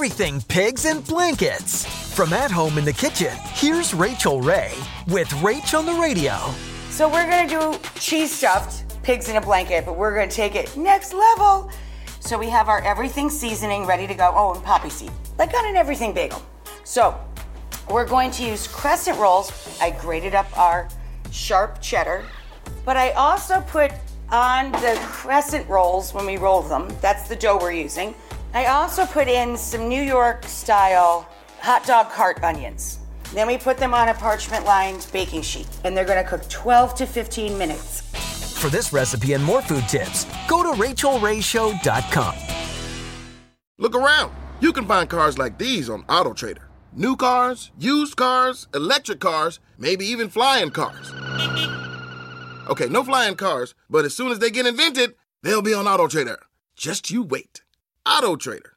Everything pigs and blankets. From at home in the kitchen, here's Rachael Ray with Rach on the radio. So we're gonna do cheese stuffed pigs in a blanket, but we're gonna take it next level. So we have our everything seasoning ready to go. Oh, and poppy seed, like on an everything bagel. So we're going to use crescent rolls. I grated up our sharp cheddar, but I also put on the crescent rolls when we roll them. That's the dough we're using. I also put in some New York style hot dog cart onions. Then we put them on a parchment lined baking sheet, and they're gonna cook 12 to 15 minutes. For this recipe and more food tips, go to rachaelrayshow.com. Look around. You can find cars like these on AutoTrader. New cars, used cars, electric cars, maybe even flying cars. Okay, no flying cars, but as soon as they get invented, they'll be on AutoTrader. Just you wait. AutoTrader.